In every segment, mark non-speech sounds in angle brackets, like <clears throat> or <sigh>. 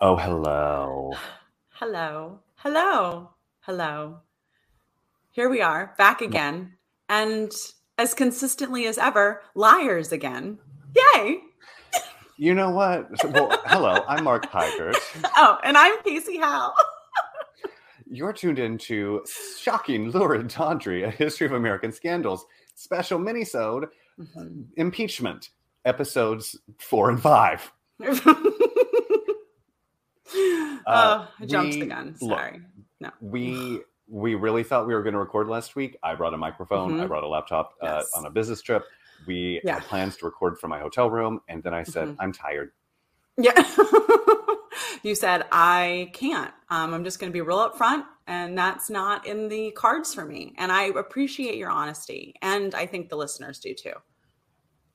Oh, hello. <sighs> Hello. Hello. Hello. Here we are, back again. And as consistently as ever, liars again. Yay. <laughs> You know what? Well, hello, I'm Mark Pikert. <laughs> Oh, and I'm Casey Howe. <laughs> You're tuned into Shocking Lurid Tawdry, a history of American scandals, special minisode, Mhm. impeachment, episodes four and five. Oh, I jumped we- the gun. look, Sorry. No. We <laughs> we really thought we were going to record last week. I brought a microphone. I Mhm. brought a laptop uh, Yes. on a business trip. We Yeah. had plans to record from my hotel room, and then I said, Mhm. "I'm tired." Yeah. <laughs> you said, I can't. Um, I'm just going to be real upfront, and that's not in the cards for me. And I appreciate your honesty. And I think the listeners do too.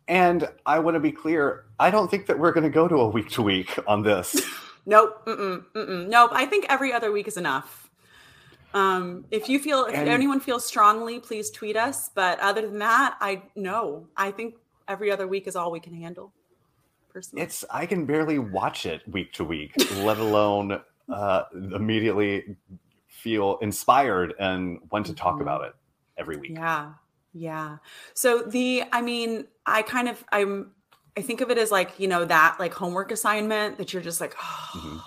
And I want to be clear. I don't think that we're going to go to a week to week on this. <laughs> Nope. Mm-mm, mm-mm. Nope. I think every other week is enough. Um, if you feel, if And- anyone feels strongly, please tweet us. But other than that, I no. I think every other week is all we can handle. Personally, It's I can barely watch it week to week, let alone uh, immediately feel inspired and want to talk Mhm. about it every week. Yeah. Yeah. So the I mean, I kind of I'm I think of it as like, you know, that like homework assignment that you're just like, oh, Mhm.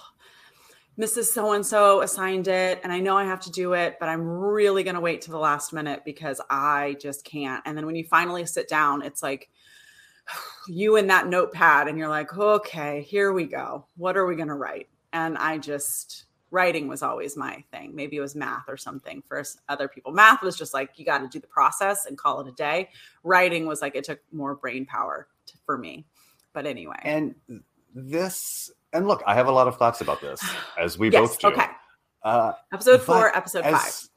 Mrs. So and so assigned it and I know I have to do it, but I'm really going to wait to the last minute because I just can't. And then when you finally sit down, it's like <sighs> you in that notepad and you're like, "Okay, here we go. What are we going to write?" And I just writing was always my thing. Maybe it was math or something for other people. Math was just like you got to do the process and call it a day. Writing was like it took more brain power for me. But anyway. And this, and look, I have a lot of thoughts about this, <sighs> as we yes. both do. Okay. Uh, Episode 4, but episode 5. as,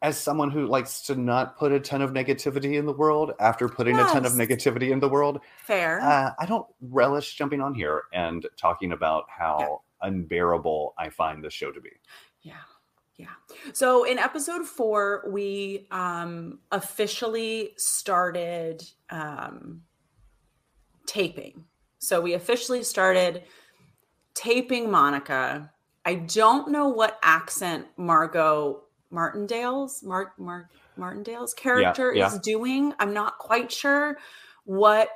as someone who likes to not put a ton of negativity in the world after putting a ton of negativity in the world, Fair. uh, I don't relish jumping on here and talking about how unbearable I find this show to be. Yeah. Yeah. So in episode four, we um, officially started um, taping. So we officially started taping Monica. I don't know what accent Margot Martindale's Mark Mark Martindale's character yeah. is doing. I'm not quite sure what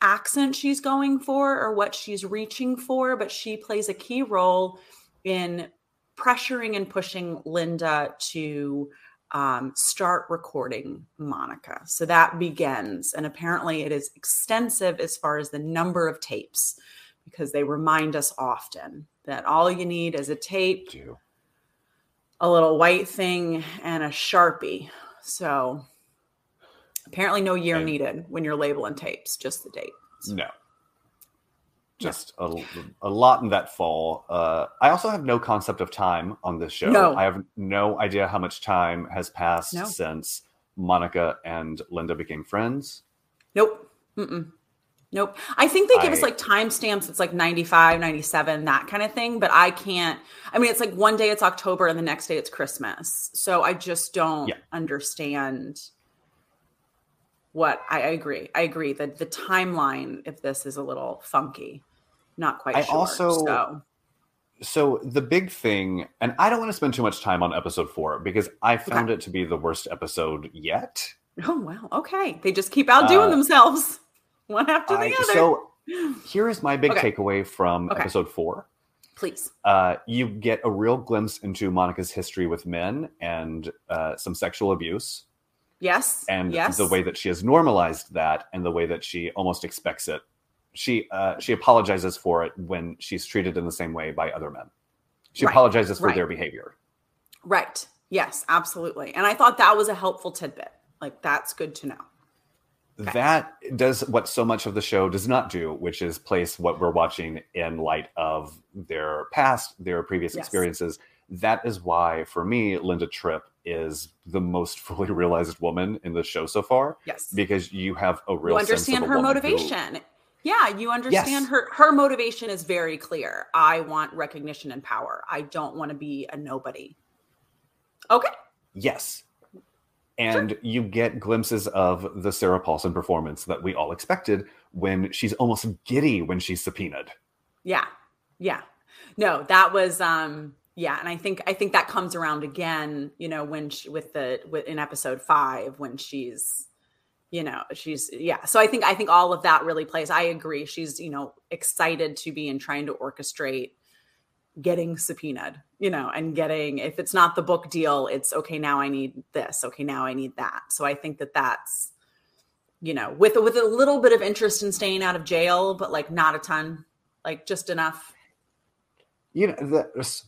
accent she's going for or what she's reaching for, but she plays a key role in pressuring and pushing Linda to um, start recording Monica. So that begins. And apparently it is extensive as far as the number of tapes because they remind us often that all you need is a tape, a little white thing, and a Sharpie. So apparently no year And- needed when you're labeling tapes, just the date. no. Just a, a lot in that fall. Uh, I also have no concept of time on this show. No. I have no idea how much time has passed No. since Monica and Linda became friends. Nope. Mm-mm. Nope. I think they give us I- like timestamps. It's like 95, 97, that kind of thing. But I can't. I mean, it's like one day it's October and the next day it's Christmas. So I just don't Yeah. understand what I, I agree. I agree that the timeline of this is a little funky. Not quite I sure. also- so So the big thing, and I don't want to spend too much time on episode four because I found it to be the worst episode yet. oh wow, okay. They just keep outdoing Uh, themselves <laughs> one after the I- other. so here is my big Okay. takeaway from Okay. episode four. Please. Uh, you get a real glimpse into Monica's history with men and uh, some sexual abuse, Yes. and yes. the way that she has normalized that, and the way that she almost expects it. She uh, she apologizes for it when she's treated in the same way by other men. She Right, apologizes for right. their behavior. Right. Yes, absolutely. And I thought that was a helpful tidbit. Like that's good to know. Okay. That does what so much of the show does not do, which is place what we're watching in light of their past, their previous Yes. experiences. That is why, for me, Linda Tripp is the most <laughs> fully realized woman in the show so far Yes. because you have a real you sense of understand her woman who- motivation. Yeah, you understand Yes. her her motivation is very clear. I want recognition and power. I don't want to be a nobody. Okay. Yes. And you get glimpses of the Sarah Paulson performance that we all expected when she's almost giddy when she's subpoenaed. Yeah. Yeah. No, that was um yeah, and I think I think that comes around again, you know, when she with the with in episode 5 when she's you know, she's yeah. So I think I think all of that really plays. I agree. She's, you know, excited to be and trying to orchestrate getting subpoenaed, you know, and getting if it's not the book deal, it's okay now I need this, okay now I need that. So I think that that's you know, with with a little bit of interest in staying out of jail, but like not a ton, like just enough. You know, the,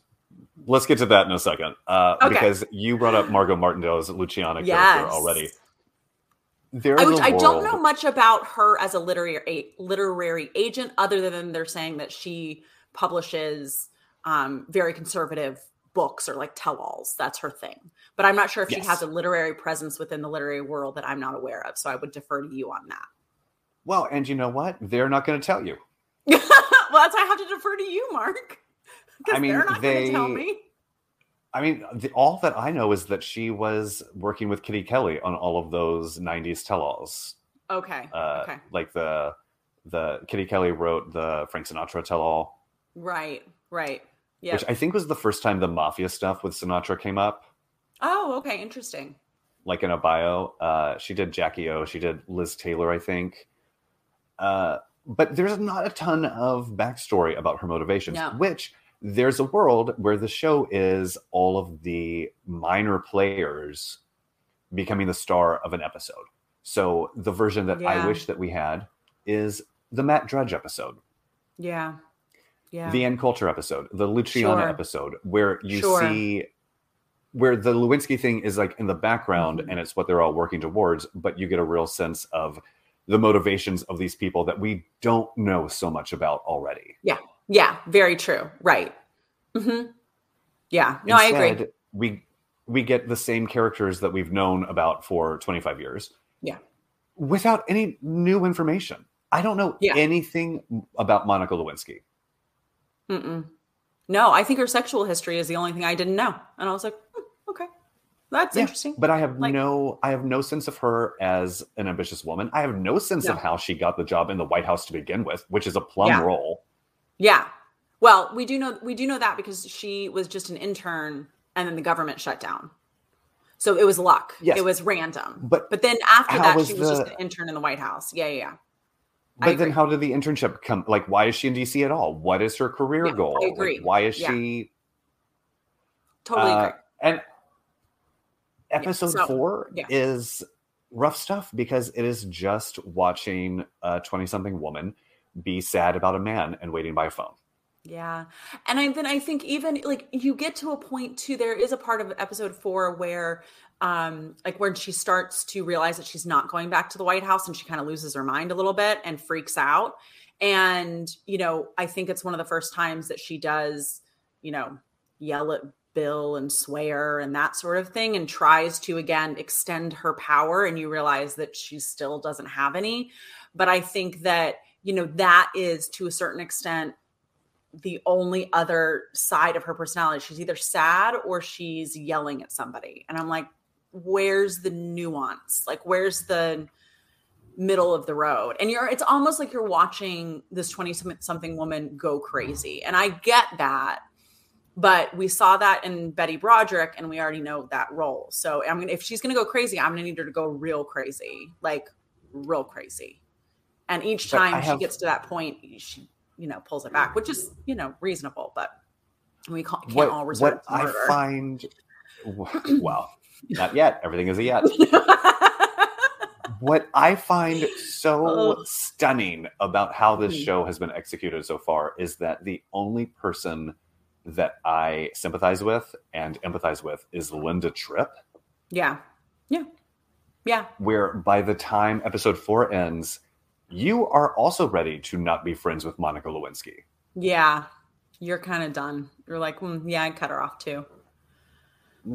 let's get to that in a second, uh, okay. because you brought up Margot Martindale as Lucianne yes. character already. I, I don't know much about her as a literary literary agent, other than they're saying that she publishes um, very conservative books or like tell-alls. That's her thing. But I'm not sure if yes. she has a literary presence within the literary world that I'm not aware of. So I would defer to you on that. Well, and you know what? They're not going to tell you. <laughs> well, that's why I have to defer to you, Mark. I mean, they're not they, going to tell me. I mean, the, all that I know is that she was working with Kitty Kelley on all of those '90s tell-alls. Okay. Uh, okay. Like the the Kitty Kelley wrote the Frank Sinatra tell-all. Right. Right. Yeah. Which I think was the first time the mafia stuff with Sinatra came up. Oh, okay, interesting. Like in a bio, uh, she did Jackie O, she did Liz Taylor, I think. Uh, but there's not a ton of backstory about her motivations, no. which there's a world where the show is all of the minor players becoming the star of an episode. So the version that yeah. I wish that we had is the Matt Drudge episode. Yeah yeah. the Ann Coulter episode, the Lucianne sure. episode, where you sure. see where the Lewinsky thing is like in the background mm-hmm. and it's what they're all working towards, but you get a real sense of the motivations of these people that we don't know so much about already. Yeah. Yeah. Very true. Right. Mm-hmm. Yeah. No, Instead, I agree. We we get the same characters that we've known about for 25 years. Yeah. Without any new information. I don't know yeah. anything about Monica Lewinsky. Mm-mm. No, I think her sexual history is the only thing I didn't know, and I was like, hmm, okay, that's yeah, interesting. But I have like, no, I have no sense of her as an ambitious woman. I have no sense no. of how she got the job in the White House to begin with, which is a plum yeah. role. Yeah. Well, we do know we do know that because she was just an intern, and then the government shut down. So it was luck. Yes. It was random. But but then after that, was she was the... just an intern in the White House. Yeah, yeah. yeah. But then how did the internship come? Like, why is she in DC at all? What is her career yeah, goal? I agree. Like, why is yeah. she? Totally uh, agree. And episode yeah, so, four is rough stuff because it is just watching a 20 something woman be sad about a man and waiting by a phone. Yeah. And I, then I think even like you get to a point too, there is a part of episode four where um, like when she starts to realize that she's not going back to the White House and she kind of loses her mind a little bit and freaks out. And, you know, I think it's one of the first times that she does, you know, yell at Bill and swear and that sort of thing and tries to again extend her power. And you realize that she still doesn't have any. But I think that, you know, that is to a certain extent the only other side of her personality. She's either sad or she's yelling at somebody. And I'm like, where's the nuance? Like where's the middle of the road? And you're it's almost like you're watching this 20 something woman go crazy. And I get that. But we saw that in Betty Broderick and we already know that role. So I'm gonna if she's gonna go crazy, I'm gonna need her to go real crazy. Like real crazy. And each time have, she gets to that point, she you know pulls it back, which is you know reasonable, but we can't, can't what, all resort what I find <clears throat> well, not yet. Everything is a yet. what I find so <laughs> oh. stunning about how this hmm. show has been executed so far is that the only person that I sympathize with and empathize with is Linda Tripp. Yeah. Yeah. Yeah. Where by the time episode four ends, you are also ready to not be friends with Monica Lewinsky. Yeah. You're kind of done. You're like, mm, yeah, I'd cut her off too.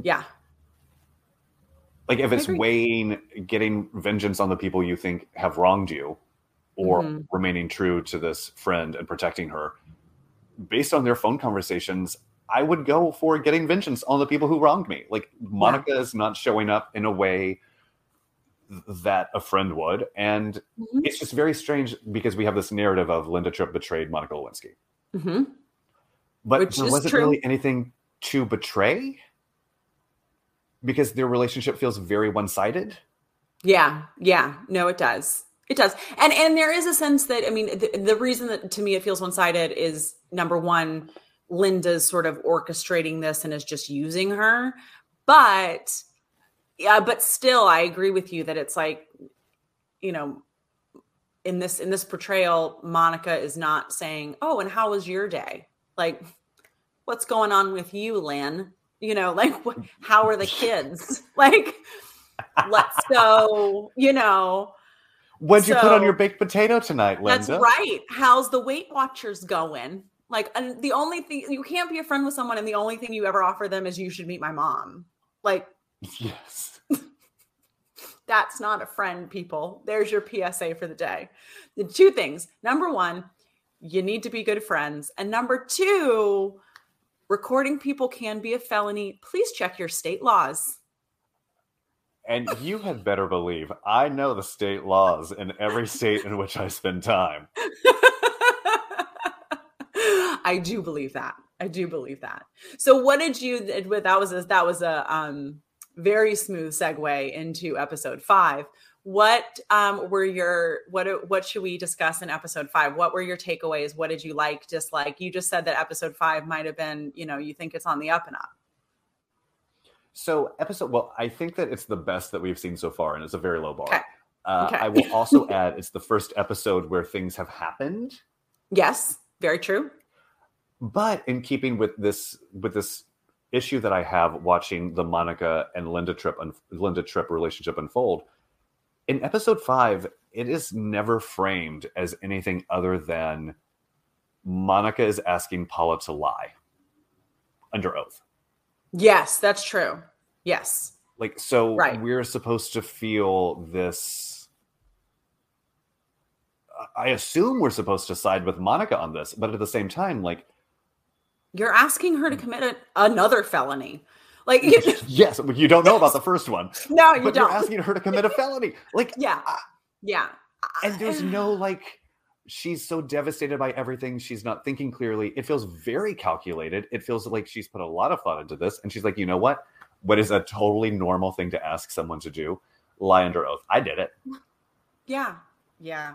Yeah. Like if it's weighing getting vengeance on the people you think have wronged you or mm-hmm. remaining true to this friend and protecting her, based on their phone conversations, I would go for getting vengeance on the people who wronged me. Like Monica yeah. is not showing up in a way that a friend would. And mm-hmm. it's just very strange because we have this narrative of Linda Tripp betrayed Monica Lewinsky. Mm-hmm. but Which there wasn't true. really anything to betray because their relationship feels very one-sided. Yeah, yeah, no, it does. It does, and and there is a sense that I mean, the, the reason that to me it feels one-sided is number one, Linda's sort of orchestrating this and is just using her, but yeah, but still, I agree with you that it's like, you know, in this in this portrayal, Monica is not saying, "Oh, and how was your day?" Like, what's going on with you, Lynn? You know, like, what, how are the kids? <laughs> <laughs> like, let's go. You know What'd so, you put on your baked potato tonight, Linda? That's right. How's the Weight Watchers going? Like, and the only thing you can't be a friend with someone, and the only thing you ever offer them is you should meet my mom. Like, <laughs> yes, that's not a friend, people. There's your PSA for the day. The two things number one, you need to be good friends. And number two, recording people can be a felony. Please check your state laws. And you had better believe I know the state laws in every state in which I spend time. <laughs> I do believe that. I do believe that. So, what did you? That was a, that was a um, very smooth segue into episode five. What um, were your what? What should we discuss in episode five? What were your takeaways? What did you like? Dislike? You just said that episode five might have been. You know, you think it's on the up and up. So episode, well, I think that it's the best that we've seen so far, and it's a very low bar. Okay. Uh, okay. I will also <laughs> add it's the first episode where things have happened. Yes, very true. But in keeping with this with this issue that I have watching the Monica and Linda Tripp un- Linda Tripp relationship unfold, in episode five, it is never framed as anything other than Monica is asking Paula to lie under oath. Yes, that's true. Yes. Like so right. we're supposed to feel this I assume we're supposed to side with Monica on this, but at the same time like you're asking her to mm. commit a, another felony. Like <laughs> yes, you don't know about the first one. <laughs> No, you but don't. You're asking her to commit a felony. Like <laughs> yeah, yeah. And there's no <sighs> like she's so devastated by everything. She's not thinking clearly. It feels very calculated. It feels like she's put a lot of thought into this. And she's like, you know what? What is a totally normal thing to ask someone to do? Lie under oath. I did it. Yeah. Yeah.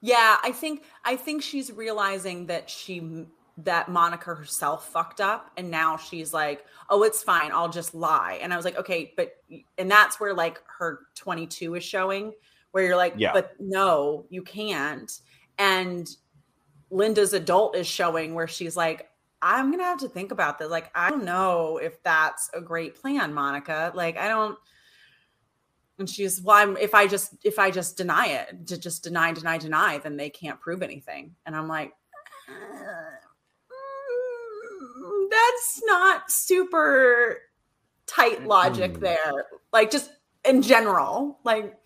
Yeah. I think, I think she's realizing that she, that Monica herself fucked up. And now she's like, oh, it's fine. I'll just lie. And I was like, okay, but, and that's where like her 22 is showing where you're like, yeah. but no, you can't and Linda's adult is showing where she's like, I'm gonna have to think about this. Like, I don't know if that's a great plan, Monica. Like, I don't. And she's, well, I'm, if I just if I just deny it, to just deny, deny, deny, then they can't prove anything. And I'm like, that's not super tight logic mm. there. Like, just in general, like.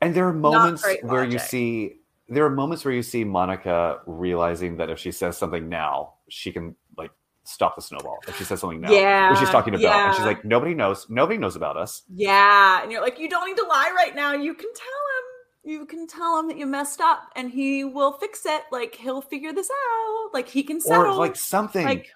And there are moments where you see there are moments where you see Monica realizing that if she says something now, she can like stop the snowball. If she says something now, yeah, she's talking about, yeah. and she's like, nobody knows, nobody knows about us. Yeah, and you're like, you don't need to lie right now. You can tell him, you can tell him that you messed up, and he will fix it. Like he'll figure this out. Like he can settle, or like something. Like,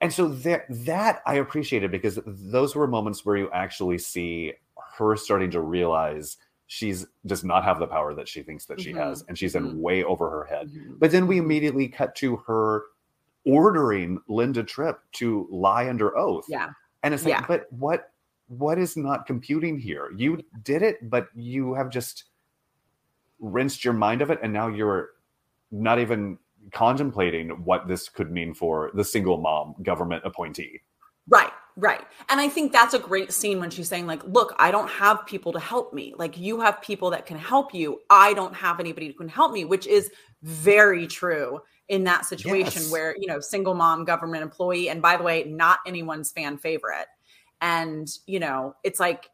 and so that that I appreciated because those were moments where you actually see her starting to realize she's does not have the power that she thinks that she mm-hmm. has and she's in mm-hmm. way over her head mm-hmm. but then we immediately cut to her ordering linda tripp to lie under oath yeah and it's like yeah. but what what is not computing here you did it but you have just rinsed your mind of it and now you're not even contemplating what this could mean for the single mom government appointee right Right. And I think that's a great scene when she's saying, like, look, I don't have people to help me. Like, you have people that can help you. I don't have anybody who can help me, which is very true in that situation yes. where, you know, single mom, government employee. And by the way, not anyone's fan favorite. And, you know, it's like,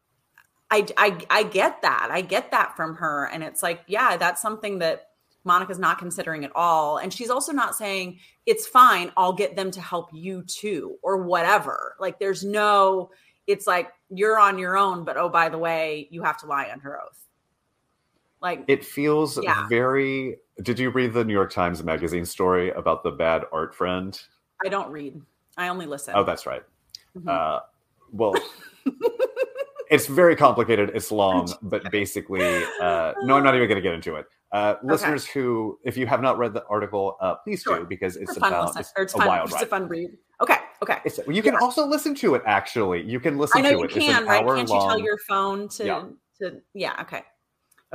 I, I, I get that. I get that from her. And it's like, yeah, that's something that Monica's not considering at all. And she's also not saying, it's fine, I'll get them to help you too, or whatever. Like there's no, it's like you're on your own, but oh, by the way, you have to lie under oath. Like it feels yeah. very. Did you read the New York Times Magazine story about the bad art friend? I don't read. I only listen. Oh, that's right. Mm-hmm. Uh, well, it's very complicated. It's long, <laughs> but basically, uh, no, I'm not even going to get into it. Uh, okay. Listeners who, if you have not read the article, uh, please sure. do because it's, it's about it's, it's, a fun, wild ride. It's a fun read. Okay, okay. It's, you can yeah. also listen to it. Actually, you can listen to it. I know you it. Can, right? Can't long... you tell your phone to yeah. to yeah? Okay,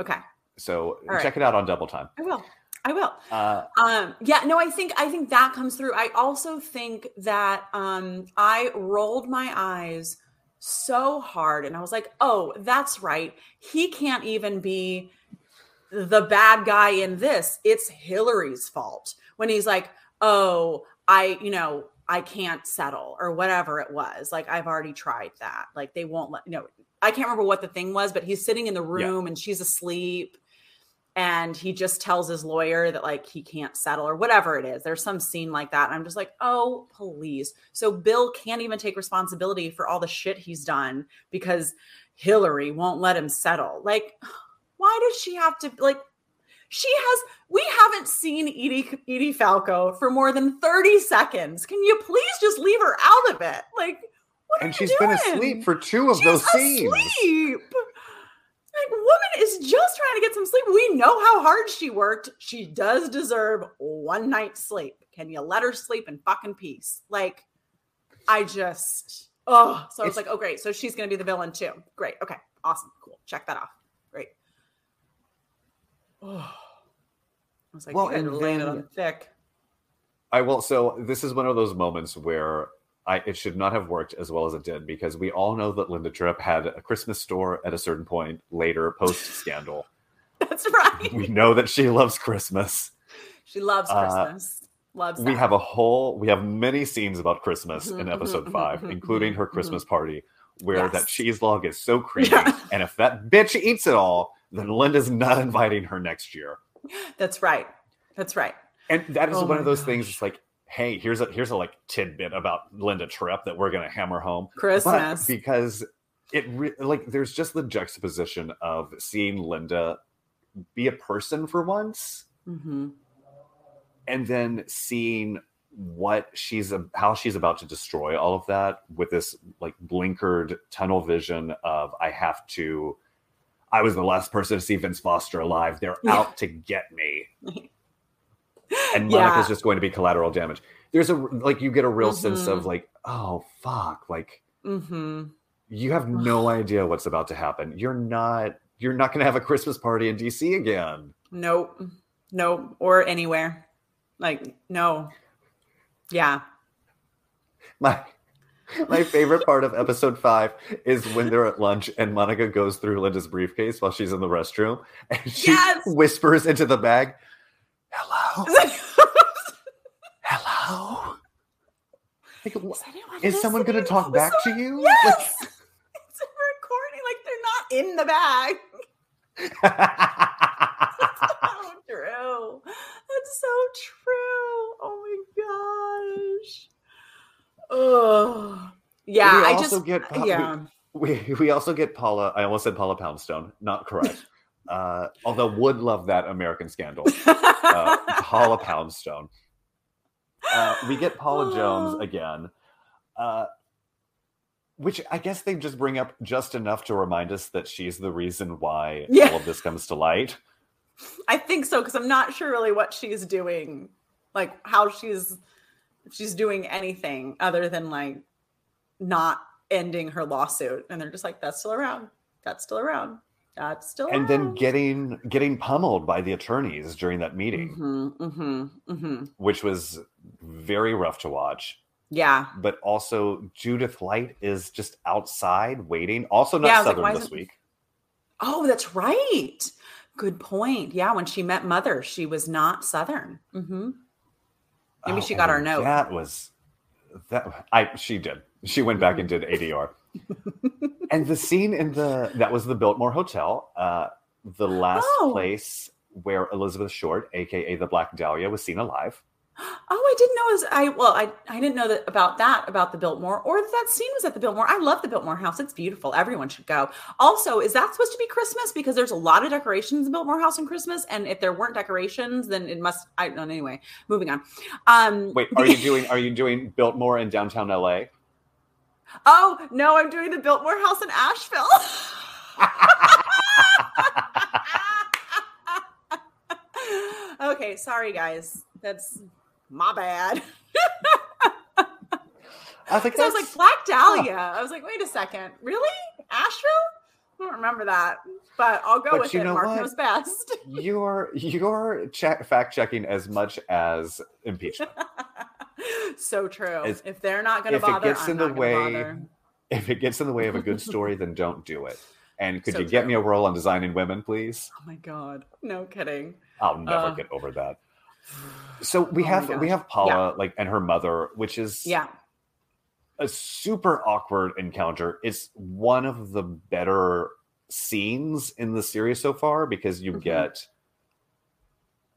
okay. So right. check it out on double time. I will. I will. Uh, um, yeah, no, I think I think that comes through. I also think that um, I rolled my eyes so hard, and I was like, "Oh, that's right. He can't even be the bad guy in this. It's Hillary's fault." When he's like, "Oh, I, you know, I can't settle," or whatever it was. Like, I've already tried that. Like, they won't let you know. I can't remember what the thing was, but he's sitting in the room yeah. and she's asleep and he just tells his lawyer that like he can't settle or whatever it is. There's some scene like that. And I'm just like, oh, please. So Bill can't even take responsibility for all the shit he's done because Hillary won't let him settle. Like, why does she have to like she has we haven't seen Edie Edie Falco for more than 30 seconds. Can you please just leave her out of it? Like and she's doing? been asleep for two of she's those scenes. Asleep. Like, woman is just trying to get some sleep. We know how hard she worked. She does deserve one night's sleep. Can you let her sleep in fucking peace? Like, I just, oh, so it's, I was like, oh, great. So she's going to be the villain too. Great. Okay. Awesome. Cool. Check that off. Oh. I was like, well, and then, it on thick. I will. So this is one of those moments where I, it should not have worked as well as it did because we all know that Linda Tripp had a Christmas store at a certain point later post scandal. <laughs> That's right. We know that she loves Christmas. She loves uh, Christmas. Uh, loves. We have a whole. We have many scenes about Christmas mm-hmm, in episode mm-hmm, 5 mm-hmm, including her mm-hmm. Christmas party, where yes. that cheese log is so creamy, yeah. and if that bitch eats it all, then Linda's not inviting her next year. That's right. That's right. And that is oh one of those gosh. things. It's like hey, here's a here's a like tidbit about Linda Tripp that we're gonna hammer home Christmas but because it re- like there's just the juxtaposition of seeing Linda be a person for once, mm-hmm. and then seeing what she's how she's about to destroy all of that with this like blinkered tunnel vision of I have to. I was the last person to see Vince Foster alive. They're yeah. out to get me. <laughs> and yeah. Monica's just going to be collateral damage. There's a like you get a real mm-hmm. sense of mm-hmm. like, oh fuck, like mm-hmm. you have no <sighs> idea what's about to happen. You're not you're not going to have a Christmas party in DC again. Nope, nope, or anywhere. Like no, yeah. My <laughs> my favorite part of episode five is when they're at lunch and Monica goes through Linda's briefcase while she's in the restroom and she yes! whispers into the bag, hello. <laughs> hello. Like, is, is someone going to talk back to you? Yes. Like, <laughs> it's a recording. Like they're not in the bag. That's so true. That's so true. Oh my gosh. Oh, yeah. We I also just get yeah. We, <laughs> we, we also get Paula. I almost said Paula Poundstone. Not correct. <laughs> Uh, although would love that American Scandal. <laughs> Uh, Paula Poundstone. Uh, we get Paula Jones again, uh, which I guess they just bring up just enough to remind us that she's the reason why yeah. all of this comes to light. I think so because I'm not sure really what she's doing, like how she's she's doing anything other than like not ending her lawsuit, and they're just like that's still around, that's still around. That's still and then getting getting pummeled by the attorneys during that meeting. Mm-hmm, mm-hmm, mm-hmm. which was very rough to watch. Yeah. But also judith light is just outside waiting. Also not yeah, southern like, this week. Oh that's right. Good point. Yeah when she met mother she was not southern. Mm-hmm. Maybe oh, she got our note that was that i she did she went back and did adr <laughs> and the scene in the that was the Biltmore Hotel, uh, the last oh. place where Elizabeth Short, aka the Black Dahlia, was seen alive. Oh, I didn't know. Was, I well, I I didn't know that about that about the Biltmore or that, that scene was at the Biltmore. I love the Biltmore house. It's beautiful. Everyone should go. Also, is that supposed to be Christmas? Because there's a lot of decorations in Biltmore house on Christmas, and if there weren't decorations, then it must. I don't know. Anyway, moving on. Um, Wait, are you doing are you doing Biltmore in downtown LA? <laughs> Oh no, I'm doing the Biltmore house in Asheville. <laughs> <laughs> okay, sorry guys. That's my bad. I was like, I was like Black Dahlia. I was like, wait a second, really? Asheville? I don't remember that, but I'll go but with it. Mark what? knows best. <laughs> you're you're check, fact checking as much as impeachment. <laughs> so true. As, if they're not going to bother, if it gets I'm in the way, bother. if it gets in the way of a good <laughs> story, then don't do it. And could so you true. get me a role on designing women, please? Oh my god, no kidding. I'll never uh, get over that. So we oh have we have Paula yeah. like and her mother, which is yeah a super awkward encounter. It's one of the better scenes in the series so far because you mm-hmm. get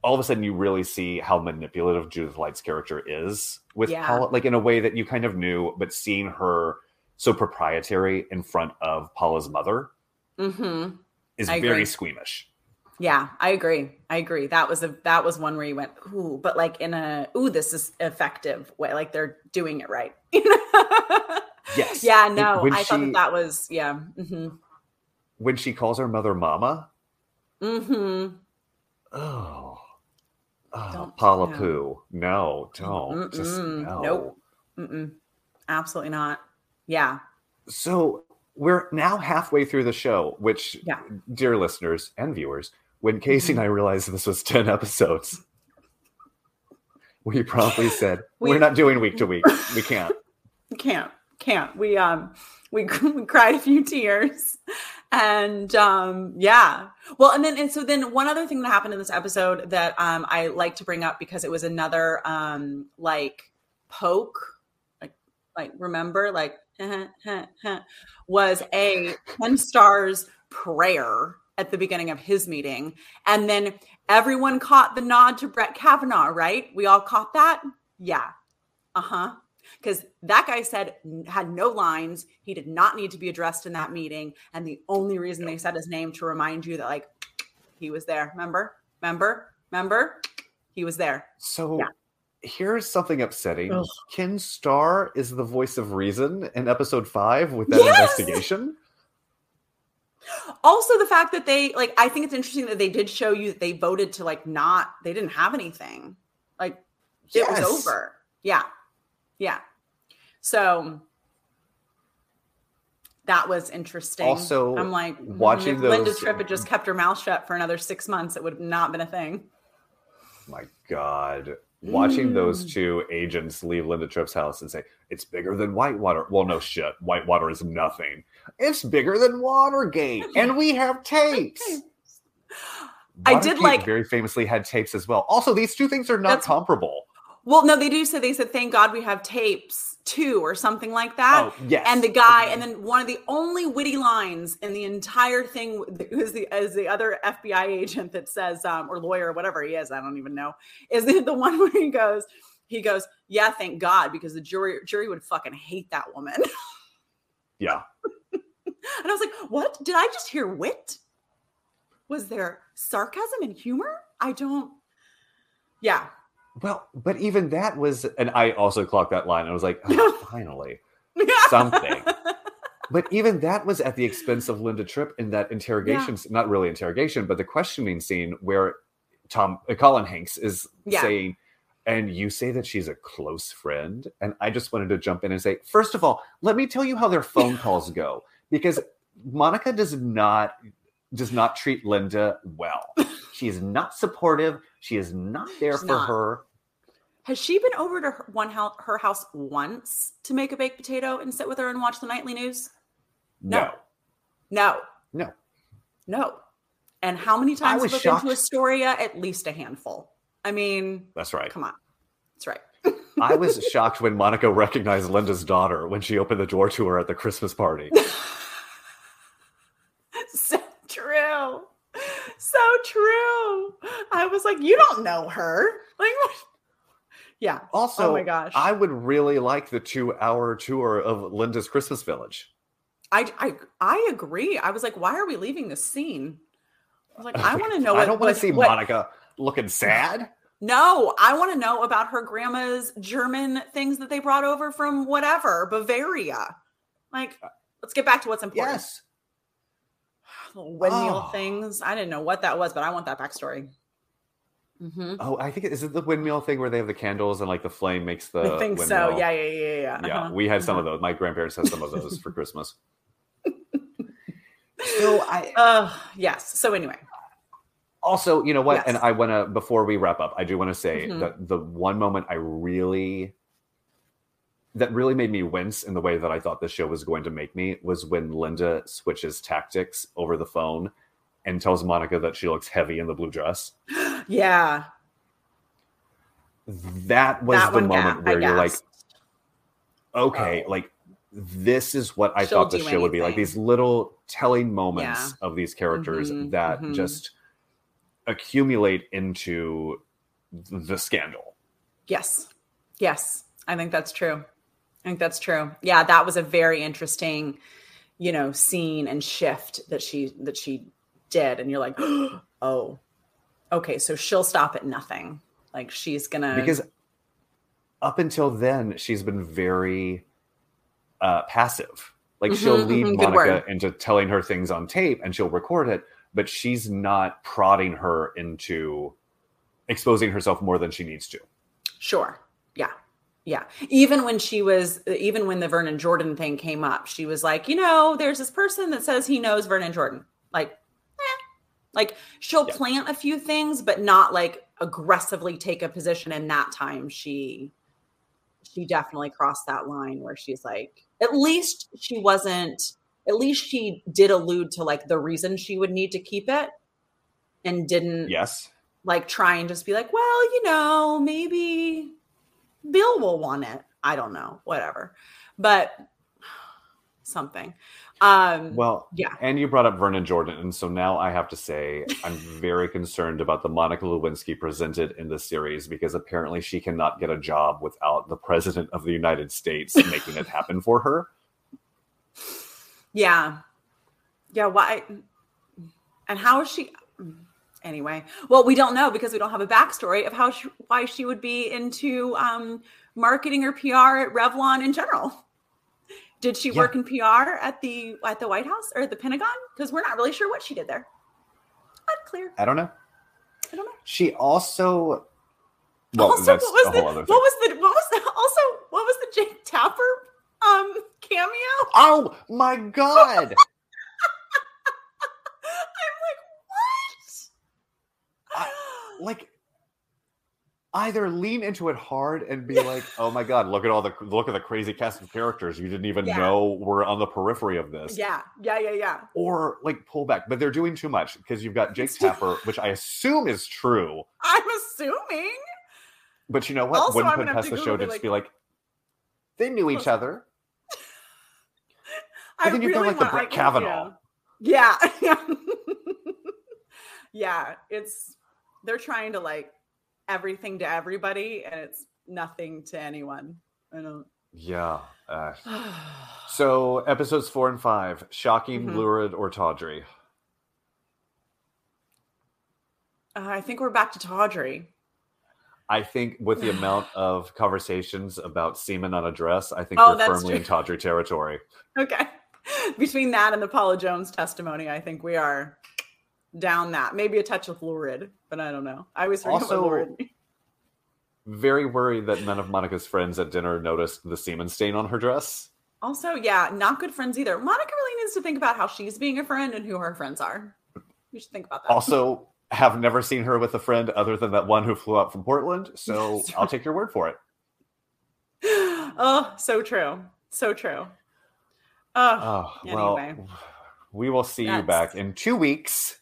all of a sudden you really see how manipulative Judith Light's character is with yeah. Paula, like in a way that you kind of knew, but seeing her so proprietary in front of Paula's mother mm-hmm. is I very agree. squeamish. Yeah, I agree. I agree. That was a that was one where you went, ooh, but like in a ooh, this is effective way. Like they're doing it right. <laughs> yes. Yeah. No, when I she, thought that, that was yeah. Mm-hmm. When she calls her mother Mama. Mm-hmm. Oh. Oh, Paula no. Poo. No, don't. Mm-mm. Just no. Nope. Mm-mm. Absolutely not. Yeah. So we're now halfway through the show, which, yeah. dear listeners and viewers, when Casey and I realized this was 10 episodes, we promptly said, <laughs> we, We're not doing week to week. We can't. <laughs> Can't. Can't. We um we, <laughs> we cried a few tears. And um yeah. Well, and then and so then one other thing that happened in this episode that um I like to bring up because it was another um like poke like like remember like <laughs> was a Ken Starr's prayer at the beginning of his meeting. And then everyone caught the nod to Brett Kavanaugh, right? We all caught that? Yeah. Uh huh. Because that guy said had no lines. He did not need to be addressed in that meeting. And the only reason they said his name to remind you that, like, he was there. Remember? Remember? Remember? He was there. So yeah here's something upsetting. Ugh. Ken Starr is the voice of reason in episode five with that yes! investigation. Also, the fact that they like, I think it's interesting that they did show you that they voted to like not, they didn't have anything. Like it yes. was over. Yeah. Yeah. So that was interesting. Also, I'm like, hmm, watching if those, Linda Tripp had just um, kept her mouth shut for another six months, it would have not been a thing. My God watching mm. those two agents leave Linda Tripp's house and say, it's bigger than Whitewater. Well, no shit. Whitewater is nothing. It's bigger than Watergate. and we have tapes. <laughs> I did like very famously had tapes as well. Also, these two things are not comparable. Well, no, they do say they said, thank God we have tapes too," or something like that. Oh, yes. And the guy, and then one of the only witty lines in the entire thing is the is the other FBI agent that says, um, or lawyer or whatever he is, I don't even know, is the, <laughs> the one where he goes, he goes, yeah, thank God, because the jury jury would fucking hate that woman. <laughs> Yeah. and I was like, what? Did I just hear wit? Was there sarcasm and humor? I don't. Yeah, well, but even that was, and I also clocked that line. I was like, oh, <laughs> finally, something. <laughs> but even that was at the expense of Linda Tripp in that interrogation, yeah. not really interrogation, but the questioning scene where Tom uh, Colin Hanks is yeah. saying, and you say that she's a close friend. And I just wanted to jump in and say, first of all, let me tell you how their phone <laughs> calls go, because Monica does not does not treat Linda well. She is not supportive. She is not there She's for not. her. Has she been over to her, one house, her house once to make a baked potato and sit with her and watch the nightly news? No. No. No. No. And how many times have been to Astoria? At least a handful. I mean, that's right. Come on. That's right. I was shocked when Monica recognized Linda's daughter when she opened the door to her at the Christmas party. <laughs> so true. So true. I was like, you don't know her. <laughs> Like, Yeah. Also, oh my gosh. I would really like the two hour tour of Linda's Christmas Village. I, I I agree. I was like, why are we leaving this scene? I was like, I <laughs> want to know. What, I don't want to see what, Monica looking sad. <laughs> No, I want to know about her grandma's German things that they brought over from whatever Bavaria. Like, let's get back to what's important. Yes. Little <sighs> windmill Oh. things. I didn't know what that was, but I want that backstory. Mm-hmm. Oh, I think is it the windmill thing where they have the candles and like the flame makes the. I think so. windmill? Yeah, yeah, yeah, yeah. Yeah, Uh-huh. we had some of Uh-huh. those. My grandparents had some of those for Christmas. <laughs> So I Uh, yes. So anyway, also, you know what? Yes. And I want to before we wrap up, I do want to say Mhm. that the one moment I really that really made me wince in the way that I thought the show was going to make me was when Linda switches tactics over the phone and tells Monica that she looks heavy in the blue dress. yeah, That was that the moment ga- I where you're like, okay, Oh. like this is what I She'll thought the show would be like. These little telling moments Yeah. of these characters Mhm, that mhm. just accumulate into the scandal. Yes. Yes. I think that's true. I think that's true. Yeah, that was a very interesting, you know, scene and shift that she that she did and you're like, <gasps> "Oh. Okay, so she'll stop at nothing. Like she's to Because up until then, she's been very uh, passive. Like she'll Mhm, lead mhm, Monica into telling her things on tape and she'll record it, but she's not prodding her into exposing herself more than she needs to. Sure. Yeah. Yeah. Even when she was, even when the Vernon Jordan thing came up, she was like, you know, there's this person that says he knows Vernon Jordan. Like. Like she'll Yeah. plant a few things, but not like aggressively take a position. And that time she, she definitely crossed that line where she's like, at least she wasn't, at least she did allude to like the reason she would need to keep it and didn't Yes. like try and just be like, well, you know, maybe Bill will want it. I don't know, whatever. But <sighs> something. Um Well, yeah. And you brought up Vernon Jordan, and so now I have to say I'm very concerned about the Monica Lewinsky presented in the series because apparently she cannot get a job without the president of the United States <laughs> making it happen for her. Yeah. Yeah, why and how is she anyway? Well, we don't know because we don't have a backstory of how she, why she would be into um marketing or PR at Revlon in general. Did she Yeah. work in PR at the at the White House or at the Pentagon? Because we're not really sure what she did there. Unclear. I don't know. I don't know. She also, well, also, what was a the what was the what was the also what was the Jake Tapper um cameo? Oh my god! <laughs> I'm like, what? like either lean into it hard and be like, "Oh my god, look at all the look at the crazy cast of characters you didn't even Yeah. know were on the periphery of this," yeah, yeah, yeah, yeah. or like pull back. But they're doing too much because you've got Jake It's Tapper, which I assume is true. <laughs> I'm assuming. But you know what? Also, Wouldn't I'm put past the show to be just like- be like, they knew each other. <laughs> I think you've got, really like, the Brett Kavanaugh. Yeah, yeah, <laughs> yeah. It's they're trying to like everything to everybody, and it's nothing to anyone. I don't. Yeah. Uh, <sighs> so episodes four and five: shocking, Mhm. lurid, or tawdry. Uh, I think we're back to Tawdry. I think with the <sighs> amount of conversations about semen on a dress, I think Oh, we're firmly true. in tawdry territory. <laughs> Okay. Between that and the Paula Jones testimony, I think we are down that. Maybe a touch of lurid, but I don't know. I was Also- lurid. Very worried that none of Monica's friends at dinner noticed the semen stain on her dress. Also, yeah, not good friends either. Monica really needs to think about how she's being a friend and who her friends are. You should think about that. Also, have never seen her with a friend other than that one who flew out from Portland. So <laughs> I'll take your word for it. <gasps> oh, so true. So true. Oh, Oh, well, Anyway. we will see you back in two weeks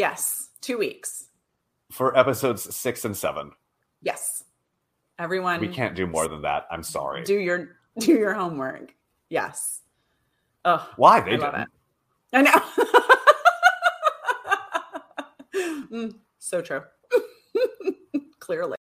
yes. Two weeks. for episodes six and seven. Yes. Everyone We can't do more than that. I'm sorry. do your do your homework. Yes. Oh, Why? They I didn't. I know. <laughs> Mm, so true. <laughs> Clearly.